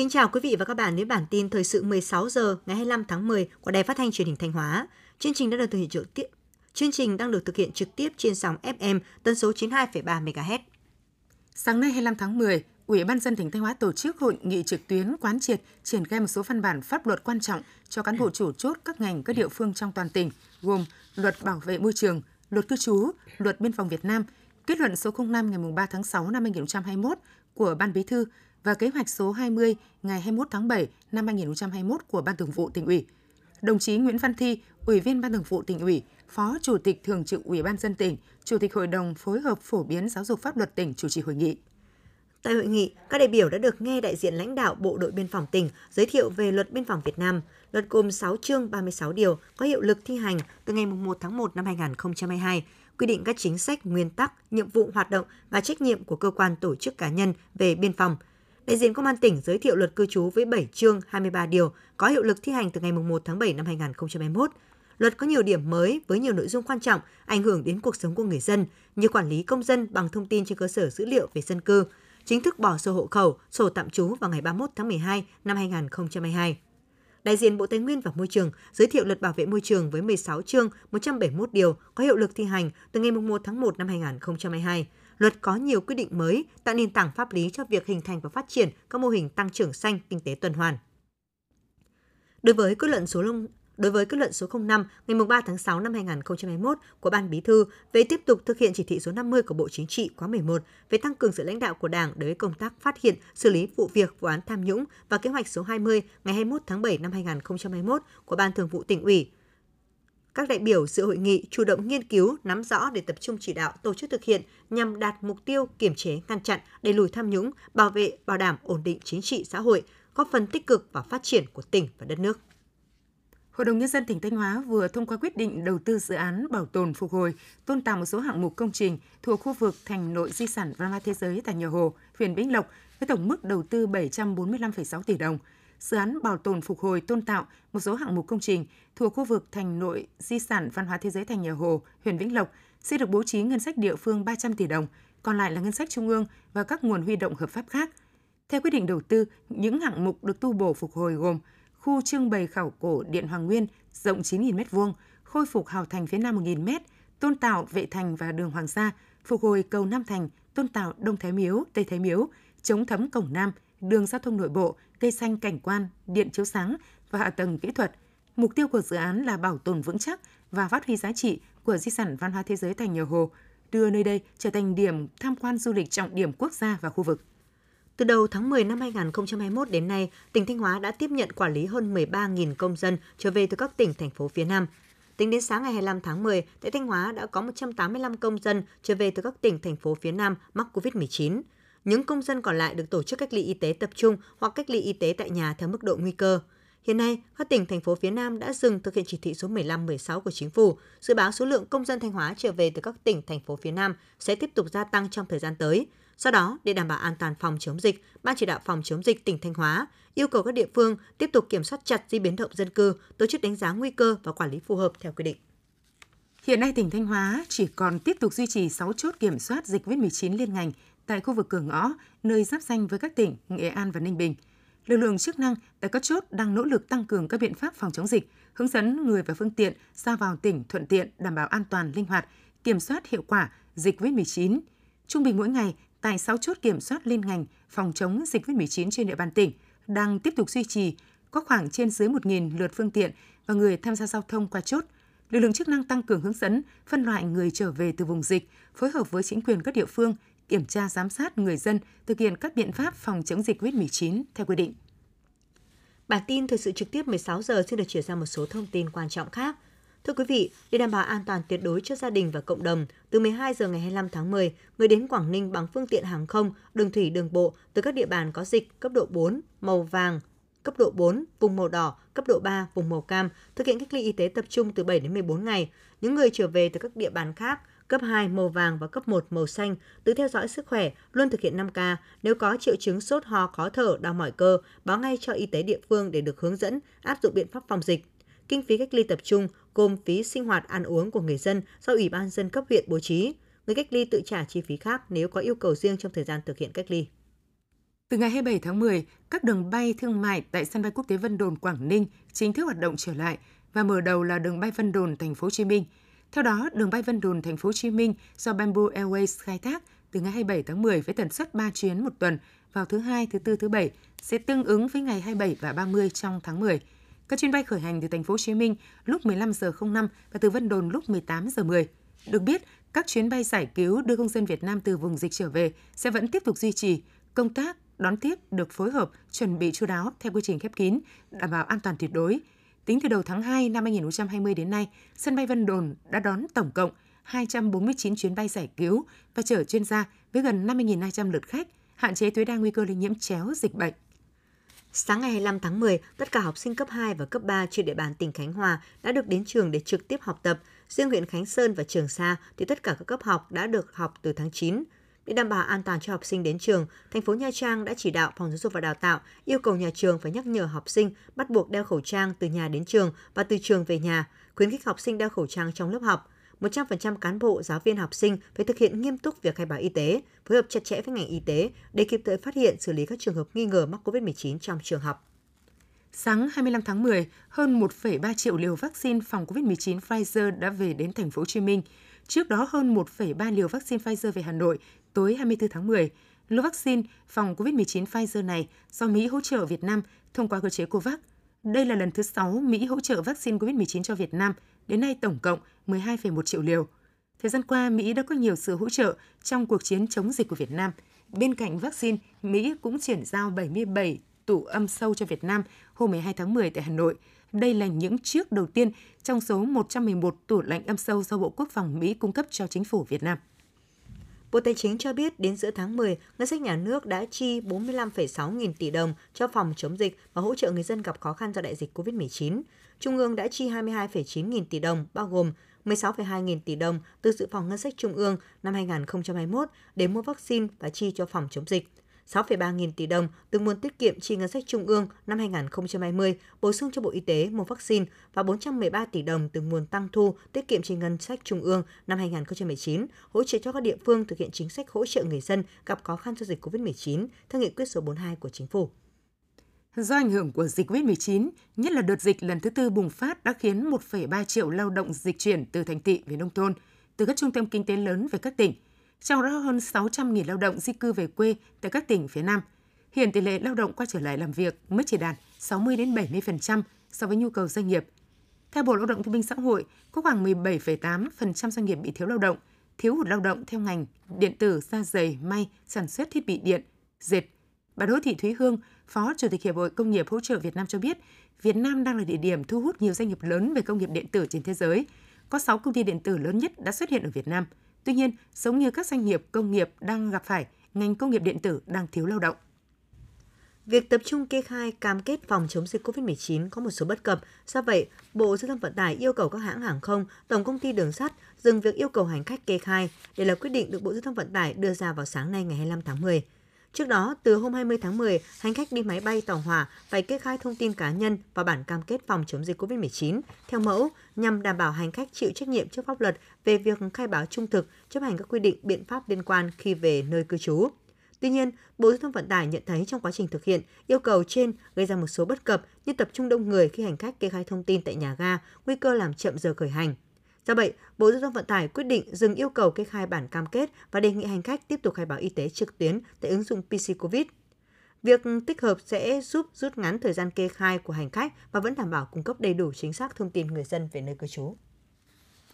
kính chào quý vị và các bạn đến bản tin thời sự 16 giờ ngày 25 tháng 10 của Đài Phát thanh Truyền hình Thanh Hóa. Chương trình đã được thực hiện trực tiếp Chương trình đang được thực hiện trực tiếp trên sóng FM tần số 92,3 MHz. Sáng nay 25 tháng 10, Ủy ban dân tỉnh Thanh Hóa tổ chức hội nghị trực tuyến quán triệt triển khai một số văn bản pháp luật quan trọng cho cán bộ chủ chốt các ngành các địa phương trong toàn tỉnh, gồm Luật Bảo vệ môi trường, Luật cư trú, Luật Biên phòng Việt Nam, kết luận số 05 ngày 3 tháng 6 năm 2021 của Ban Bí thư và kế hoạch số 20 ngày 21 tháng 7 năm 2021 của Ban Thường vụ tỉnh ủy. Đồng chí Nguyễn Văn Thi, Ủy viên Ban Thường vụ tỉnh ủy, Phó Chủ tịch Thường trực Ủy ban dân tỉnh, Chủ tịch Hội đồng phối hợp phổ biến giáo dục pháp luật tỉnh chủ trì hội nghị. Tại hội nghị, các đại biểu đã được nghe đại diện lãnh đạo Bộ đội Biên phòng tỉnh giới thiệu về Luật Biên phòng Việt Nam. Luật gồm 6 chương 36 điều có hiệu lực thi hành từ ngày 1 tháng 1 năm 2022, quy định các chính sách, nguyên tắc, nhiệm vụ hoạt động và trách nhiệm của cơ quan tổ chức cá nhân về biên phòng. Đại diện Công an tỉnh giới thiệu luật cư trú với 7 chương 23 điều có hiệu lực thi hành từ ngày 1 tháng 7 năm 2021. Luật có nhiều điểm mới với nhiều nội dung quan trọng ảnh hưởng đến cuộc sống của người dân như quản lý công dân bằng thông tin trên cơ sở dữ liệu về dân cư, chính thức bỏ sổ hộ khẩu, sổ tạm trú vào ngày 31 tháng 12 năm 2022. Đại diện Bộ Tài nguyên và Môi trường giới thiệu luật bảo vệ môi trường với 16 chương 171 điều có hiệu lực thi hành từ ngày 1 tháng 1 năm 2022. Luật có nhiều quy định mới, tạo nền tảng pháp lý cho việc hình thành và phát triển các mô hình tăng trưởng xanh, kinh tế tuần hoàn. Đối với kết luận số Đối với kết luận số 05 ngày 3 tháng 6 năm 2021 của Ban Bí thư về tiếp tục thực hiện chỉ thị số 50 của Bộ Chính trị khóa 11 về tăng cường sự lãnh đạo của Đảng đối với công tác phát hiện, xử lý vụ việc vụ án tham nhũng và kế hoạch số 20 ngày 21 tháng 7 năm 2021 của Ban Thường vụ tỉnh ủy, các đại biểu dự hội nghị chủ động nghiên cứu, nắm rõ để tập trung chỉ đạo tổ chức thực hiện nhằm đạt mục tiêu kiểm chế, ngăn chặn, đẩy lùi tham nhũng, bảo vệ, bảo đảm ổn định chính trị xã hội, góp phần tích cực vào phát triển của tỉnh và đất nước. Hội đồng Nhân dân tỉnh Thanh Hóa vừa thông qua quyết định đầu tư dự án bảo tồn phục hồi, tôn tạo một số hạng mục công trình thuộc khu vực thành nội di sản văn hóa thế giới tại Nhà Hồ, huyện Vĩnh Lộc với tổng mức đầu tư 745,6 tỷ đồng. Dự án bảo tồn phục hồi tôn tạo một số hạng mục công trình thuộc khu vực thành nội di sản văn hóa thế giới thành Nhà Hồ, huyện Vĩnh Lộc sẽ được bố trí ngân sách địa phương 300 tỷ đồng, còn lại là ngân sách trung ương và các nguồn huy động hợp pháp khác. Theo quyết định đầu tư, những hạng mục được tu bổ phục hồi gồm khu trưng bày khảo cổ Điện Hoàng Nguyên rộng 9.000 m2, khôi phục hào thành phía nam 1.000 m, tôn tạo vệ thành và đường Hoàng Sa, phục hồi cầu Nam Thành, tôn tạo Đông Thái Miếu, Tây Thái Miếu, chống thấm cổng Nam, đường giao thông nội bộ, cây xanh cảnh quan, điện chiếu sáng và hạ tầng kỹ thuật. Mục tiêu của dự án là bảo tồn vững chắc và phát huy giá trị của di sản văn hóa thế giới thành nhiều hồ, đưa nơi đây trở thành điểm tham quan du lịch trọng điểm quốc gia và khu vực. Từ đầu tháng 10 năm 2021 đến nay, tỉnh Thanh Hóa đã tiếp nhận quản lý hơn 13.000 công dân trở về từ các tỉnh, thành phố phía Nam. Tính đến sáng ngày 25 tháng 10, tại Thanh Hóa đã có 185 công dân trở về từ các tỉnh, thành phố phía Nam mắc COVID-19. Những công dân còn lại được tổ chức cách ly y tế tập trung hoặc cách ly y tế tại nhà theo mức độ nguy cơ. Hiện nay, các tỉnh, thành phố phía Nam đã dừng thực hiện chỉ thị số 15-16 của chính phủ. Dự báo số lượng công dân Thanh Hóa trở về từ các tỉnh, thành phố phía Nam sẽ tiếp tục gia tăng trong thời gian tới. Do đó, để đảm bảo an toàn phòng chống dịch, Ban chỉ đạo phòng chống dịch tỉnh Thanh Hóa yêu cầu các địa phương tiếp tục kiểm soát chặt di biến động dân cư, tổ chức đánh giá nguy cơ và quản lý phù hợp theo quy định. Hiện nay tỉnh Thanh Hóa chỉ còn tiếp tục duy trì 6 chốt kiểm soát dịch COVID-19 liên ngành tại khu vực cửa ngõ, nơi giáp danh với các tỉnh Nghệ An và Ninh Bình. Lực lượng chức năng tại các chốt đang nỗ lực tăng cường các biện pháp phòng chống dịch, hướng dẫn người và phương tiện ra vào tỉnh thuận tiện, đảm bảo an toàn, linh hoạt, kiểm soát hiệu quả dịch COVID-19. Trung bình mỗi ngày, tại 6 chốt kiểm soát liên ngành phòng chống dịch COVID-19 trên địa bàn tỉnh đang tiếp tục duy trì, có khoảng trên dưới 1.000 lượt phương tiện và người tham gia giao thông qua chốt. Lực lượng chức năng tăng cường hướng dẫn, phân loại người trở về từ vùng dịch, phối hợp với chính quyền các địa phương, kiểm tra giám sát người dân thực hiện các biện pháp phòng chống dịch COVID-19 theo quy định. Bản tin thời sự trực tiếp 16 giờ xin được chuyển sang một số thông tin quan trọng khác. Thưa quý vị, để đảm bảo an toàn tuyệt đối cho gia đình và cộng đồng, từ 12 giờ ngày 25 tháng 10, người đến Quảng Ninh bằng phương tiện hàng không, đường thủy, đường bộ từ các địa bàn có dịch cấp độ 4, màu vàng, cấp độ 4, vùng màu đỏ, cấp độ 3, vùng màu cam, thực hiện cách ly y tế tập trung từ 7 đến 14 ngày. Những người trở về từ các địa bàn khác, cấp 2 màu vàng và cấp 1 màu xanh, tự theo dõi sức khỏe, luôn thực hiện 5K. Nếu có triệu chứng sốt ho, khó thở, đau mỏi cơ, báo ngay cho y tế địa phương để được hướng dẫn áp dụng biện pháp phòng dịch. Kinh phí cách ly tập trung gồm phí sinh hoạt ăn uống của người dân do Ủy ban dân cấp huyện bố trí. Người cách ly tự trả chi phí khác nếu có yêu cầu riêng trong thời gian thực hiện cách ly. Từ ngày 27 tháng 10, các đường bay thương mại tại sân bay quốc tế Vân Đồn Quảng Ninh chính thức hoạt động trở lại và mở đầu là đường bay Vân Đồn thành phố Hồ Chí Minh. Theo đó, đường bay Vân Đồn thành phố Hồ Chí Minh do Bamboo Airways khai thác từ ngày 27 tháng 10 với tần suất 3 chuyến một tuần vào thứ hai, thứ tư, thứ bảy sẽ tương ứng với ngày 27 và 30 trong tháng 10. Các chuyến bay khởi hành từ thành phố Hồ Chí Minh lúc 15 giờ 05 và từ Vân Đồn lúc 18 giờ 10. Được biết, các chuyến bay giải cứu đưa công dân Việt Nam từ vùng dịch trở về sẽ vẫn tiếp tục duy trì. Công tác đón tiếp được phối hợp, chuẩn bị chú đáo theo quy trình khép kín, đảm bảo an toàn tuyệt đối. Tính từ đầu tháng 2 năm 2020 đến nay, sân bay Vân Đồn đã đón tổng cộng 249 chuyến bay giải cứu và chở chuyên gia với gần 50.200 lượt khách, hạn chế tối đa nguy cơ lây nhiễm chéo dịch bệnh. Sáng ngày 25 tháng 10, tất cả học sinh cấp 2 và cấp 3 trên địa bàn tỉnh Khánh Hòa đã được đến trường để trực tiếp học tập. Riêng huyện Khánh Sơn và Trường Sa thì tất cả các cấp học đã được học từ tháng 9. Để đảm bảo an toàn cho học sinh đến trường, thành phố Nha Trang đã chỉ đạo Phòng Giáo dục và Đào tạo yêu cầu nhà trường phải nhắc nhở học sinh bắt buộc đeo khẩu trang từ nhà đến trường và từ trường về nhà, khuyến khích học sinh đeo khẩu trang trong lớp học. 100% cán bộ, giáo viên học sinh phải thực hiện nghiêm túc việc khai báo y tế, phối hợp chặt chẽ với ngành y tế để kịp thời phát hiện xử lý các trường hợp nghi ngờ mắc COVID-19 trong trường học. Sáng 25 tháng 10, hơn 1,3 triệu liều vaccine phòng COVID-19 Pfizer đã về đến thành phố Hồ Chí Minh. Trước đó hơn 1,3 liều vaccine Pfizer về Hà Nội tối 24 tháng 10. Lô vaccine phòng COVID-19 Pfizer này do Mỹ hỗ trợ Việt Nam thông qua cơ chế COVAX. Đây là lần thứ 6 Mỹ hỗ trợ vaccine COVID-19 cho Việt Nam, đến nay tổng cộng 12,1 triệu liều. Thời gian qua, Mỹ đã có nhiều sự hỗ trợ trong cuộc chiến chống dịch của Việt Nam. Bên cạnh vaccine, Mỹ cũng chuyển giao 77 tủ âm sâu cho Việt Nam hôm 12 tháng 10 tại Hà Nội. Đây là những chiếc đầu tiên trong số 111 tủ lạnh âm sâu do Bộ Quốc phòng Mỹ cung cấp cho chính phủ Việt Nam. Bộ Tài chính cho biết đến giữa tháng 10, ngân sách nhà nước đã chi 45,6 nghìn tỷ đồng cho phòng chống dịch và hỗ trợ người dân gặp khó khăn do đại dịch COVID-19. Trung ương đã chi 22,9 nghìn tỷ đồng, bao gồm 16,2 nghìn tỷ đồng từ dự phòng ngân sách trung ương năm 2021 để mua vaccine và chi cho phòng chống dịch. 6,3 nghìn tỷ đồng từ nguồn tiết kiệm chi ngân sách trung ương năm 2020 bổ sung cho Bộ Y tế mua vaccine và 413 tỷ đồng từ nguồn tăng thu tiết kiệm chi ngân sách trung ương năm 2019 hỗ trợ cho các địa phương thực hiện chính sách hỗ trợ người dân gặp khó khăn do dịch COVID-19 theo nghị quyết số 42 của chính phủ. Do ảnh hưởng của dịch COVID-19, nhất là đợt dịch lần thứ tư bùng phát đã khiến 1,3 triệu lao động dịch chuyển từ thành thị về nông thôn, từ các trung tâm kinh tế lớn về các tỉnh – trong đó hơn 600.000 lao động di cư về quê tại các tỉnh phía Nam. Hiện tỷ lệ lao động quay trở lại làm việc mới chỉ đạt 60 đến 70% so với nhu cầu doanh nghiệp. Theo Bộ Lao động Thương binh Xã hội, có khoảng 17,8% doanh nghiệp bị thiếu lao động, thiếu hụt lao động theo ngành điện tử, da dày, may, sản xuất thiết bị điện, dệt. Bà Đỗ Thị Thúy Hương, Phó Chủ tịch Hiệp hội Công nghiệp Hỗ trợ Việt Nam cho biết, Việt Nam đang là địa điểm thu hút nhiều doanh nghiệp lớn về công nghiệp điện tử trên thế giới. Có 6 công ty điện tử lớn nhất đã xuất hiện ở Việt Nam – Tuy nhiên, giống như các doanh nghiệp công nghiệp đang gặp phải, ngành công nghiệp điện tử đang thiếu lao động. Việc tập trung kê khai cam kết phòng chống dịch COVID-19 có một số bất cập. Do vậy, Bộ Giao thông Vận tải yêu cầu các hãng hàng không, tổng công ty đường sắt dừng việc yêu cầu hành khách kê khai. Đây là quyết định được Bộ Giao thông Vận tải đưa ra vào sáng nay ngày 25 tháng 10. Trước đó, từ hôm 20 tháng 10, hành khách đi máy bay tàu hỏa phải kê khai thông tin cá nhân và bản cam kết phòng chống dịch COVID-19 theo mẫu nhằm đảm bảo hành khách chịu trách nhiệm trước pháp luật về việc khai báo trung thực, chấp hành các quy định biện pháp liên quan khi về nơi cư trú. Tuy nhiên, Bộ Giao thông Vận tải nhận thấy trong quá trình thực hiện, yêu cầu trên gây ra một số bất cập như tập trung đông người khi hành khách kê khai thông tin tại nhà ga, nguy cơ làm chậm giờ khởi hành. Do vậy, Bộ Giao thông Vận tải quyết định dừng yêu cầu kê khai bản cam kết và đề nghị hành khách tiếp tục khai báo y tế trực tuyến tại ứng dụng PC COVID. Việc tích hợp sẽ giúp rút ngắn thời gian kê khai của hành khách và vẫn đảm bảo cung cấp đầy đủ chính xác thông tin người dân về nơi cư trú.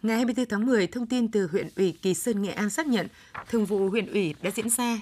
Ngày 24 tháng 10, thông tin từ huyện ủy Kỳ Sơn, Nghệ An xác nhận thường vụ huyện ủy đã diễn ra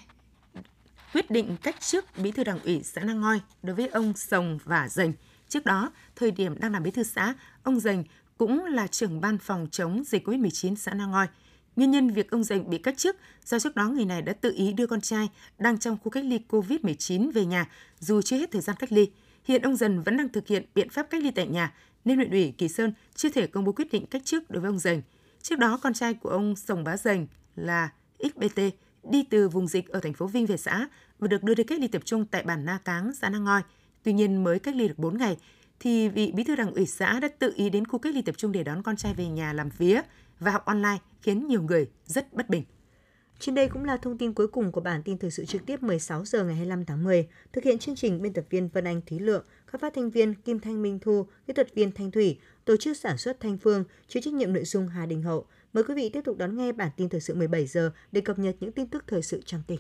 quyết định cách chức bí thư đảng ủy xã Nang Ngoi đối với ông Sồng và Dành. Trước đó, thời điểm đang làm bí thư xã, ông Dành cũng là trưởng ban phòng chống dịch COVID-19 xã Na Ngoi. Nguyên nhân việc ông Dành bị cách chức do trước đó người này đã tự ý đưa con trai đang trong khu cách ly COVID-19 về nhà dù chưa hết thời gian cách ly. Hiện ông Dần vẫn đang thực hiện biện pháp cách ly tại nhà nên huyện ủy Kỳ Sơn chưa thể công bố quyết định cách chức đối với ông Dành. Trước đó, con trai của ông Sồng Bá Dành là XBT đi từ vùng dịch ở thành phố Vinh về xã và được đưa đi cách ly tập trung tại bản Na Cáng xã Na Ngoi. Tuy nhiên mới cách ly được 4 ngày thì vị bí thư đảng ủy xã đã tự ý đến khu cách ly tập trung để đón con trai về nhà làm vía và học online khiến nhiều người rất bất bình. Trên đây cũng là thông tin cuối cùng của bản tin thời sự trực tiếp 16 giờ ngày 25 tháng 10. Thực hiện chương trình biên tập viên Vân Anh Thúy Lượng, các phát thanh viên Kim Thanh Minh Thu, kỹ thuật viên Thanh Thủy, tổ chức sản xuất Thanh Phương, chịu trách nhiệm nội dung Hà Đình Hậu. Mời quý vị tiếp tục đón nghe bản tin thời sự 17 giờ để cập nhật những tin tức thời sự trong tỉnh.